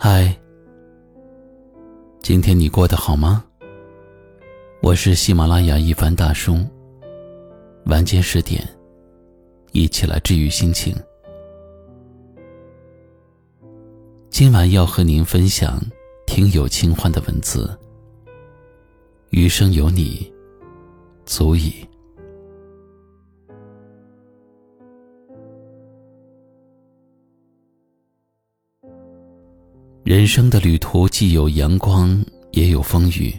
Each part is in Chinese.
嗨，今天你过得好吗？我是喜马拉雅一凡大叔。晚间十点，一起来治愈心情。今晚要和您分享听友清欢的文字。余生有你，足矣。人生的旅途既有阳光，也有风雨。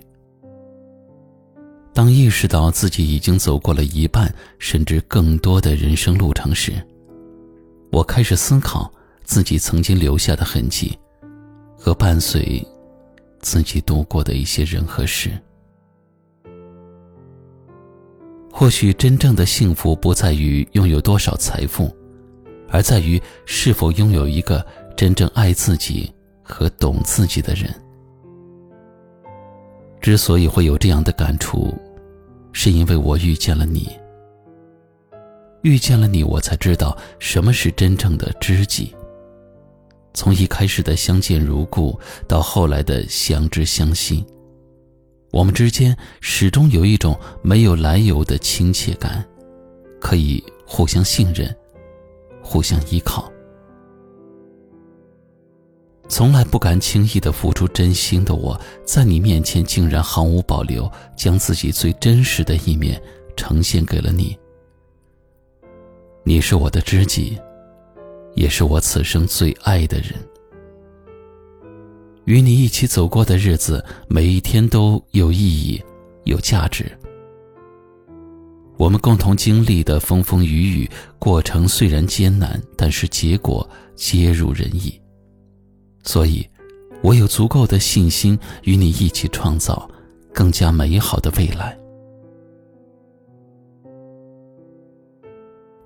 当意识到自己已经走过了一半，甚至更多的人生路程时，我开始思考自己曾经留下的痕迹，和伴随自己度过的一些人和事。或许真正的幸福不在于拥有多少财富，而在于是否拥有一个真正爱自己。和懂自己的人，之所以会有这样的感触，是因为我遇见了你。遇见了你，我才知道什么是真正的知己。从一开始的相见如故，到后来的相知相惜，我们之间始终有一种没有来由的亲切感，可以互相信任，互相依靠。从来不敢轻易的付出真心的我，在你面前竟然毫无保留，将自己最真实的一面呈现给了你。你是我的知己，也是我此生最爱的人。与你一起走过的日子，每一天都有意义，有价值。我们共同经历的风风雨雨，过程虽然艰难，但是结果皆如人意。所以，我有足够的信心与你一起创造更加美好的未来。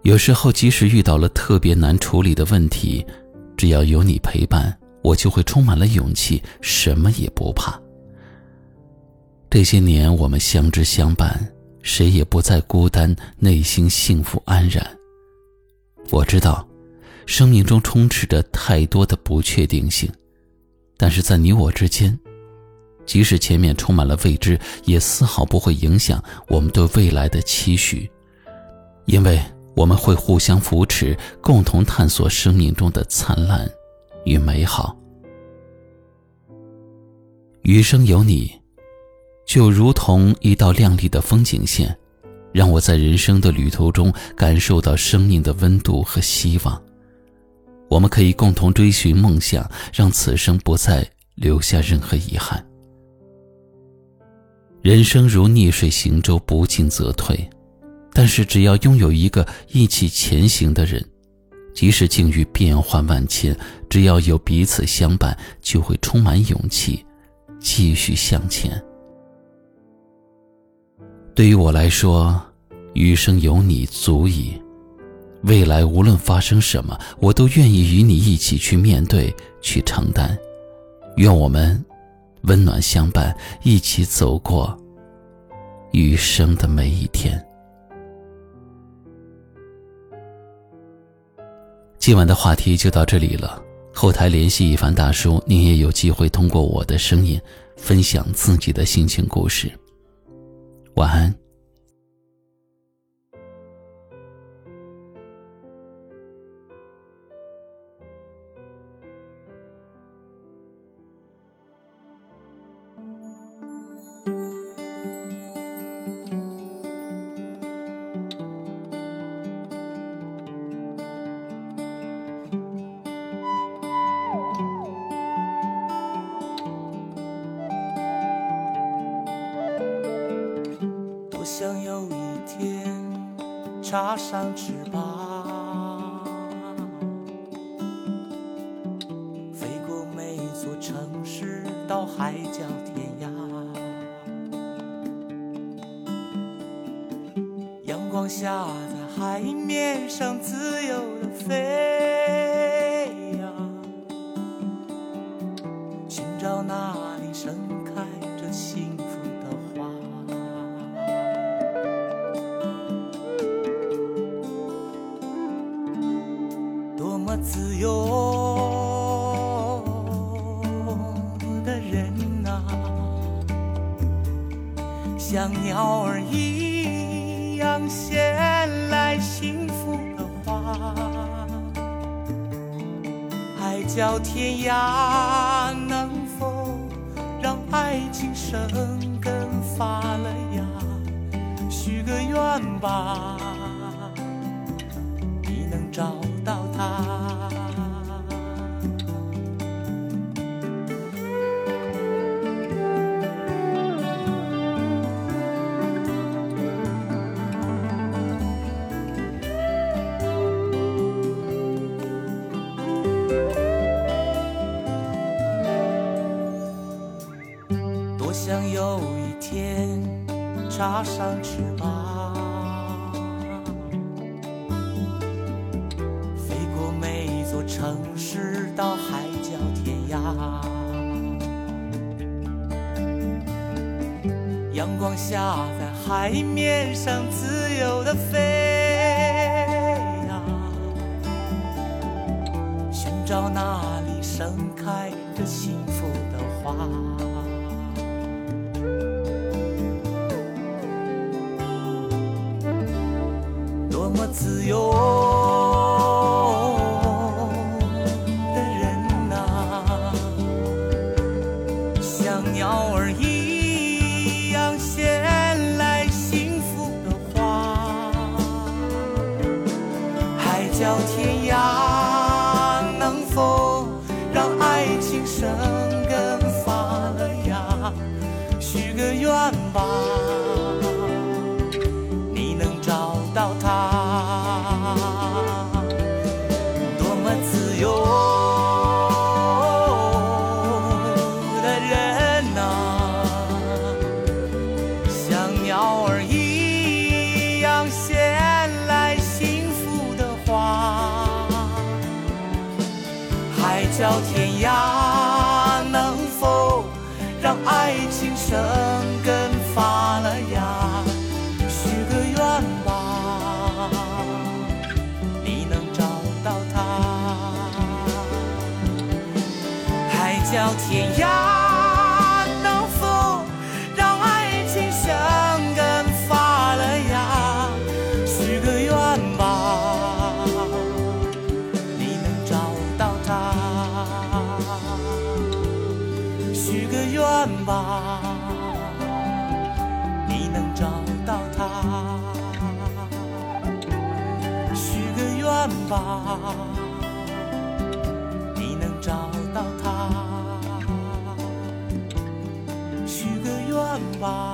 有时候，即使遇到了特别难处理的问题，只要有你陪伴，我就会充满了勇气，什么也不怕。这些年，我们相知相伴，谁也不再孤单，内心幸福安然。我知道。生命中充斥着太多的不确定性，但是在你我之间，即使前面充满了未知，也丝毫不会影响我们对未来的期许，因为我们会互相扶持，共同探索生命中的灿烂与美好。余生有你，就如同一道亮丽的风景线，让我在人生的旅途中感受到生命的温度和希望。我们可以共同追寻梦想，让此生不再留下任何遗憾。人生如逆水行舟，不进则退。但是，只要拥有一个一起前行的人，即使境遇变幻万千，只要有彼此相伴，就会充满勇气，继续向前。对于我来说，余生有你足矣。未来无论发生什么，我都愿意与你一起去面对、去承担。愿我们温暖相伴，一起走过余生的每一天。今晚的话题就到这里了。后台联系一凡大叔，您也有机会通过我的声音分享自己的心情故事。晚安。有一天插上翅膀，飞过每座城市，到海角天涯。阳光下，在海面上自由的飞么自由的人啊像鸟儿一样衔来幸福的花。海角天涯能否让爱情生根发了芽？许个愿吧。想有一天插上翅膀，飞过每一座城市，到海角天涯。阳光下，在海面上自由的飞呀，寻找那里盛开着幸福的花。自由的人呐、像鸟儿一样衔来幸福的花。海角天涯，能否让爱情生根发了芽？许个愿吧。你能找到他，海角天涯，能否让爱情生根发了芽？许个愿吧，你能找到他。海角天涯，个愿吧。你能找到他，许个愿吧。你能找到他，许个愿吧。《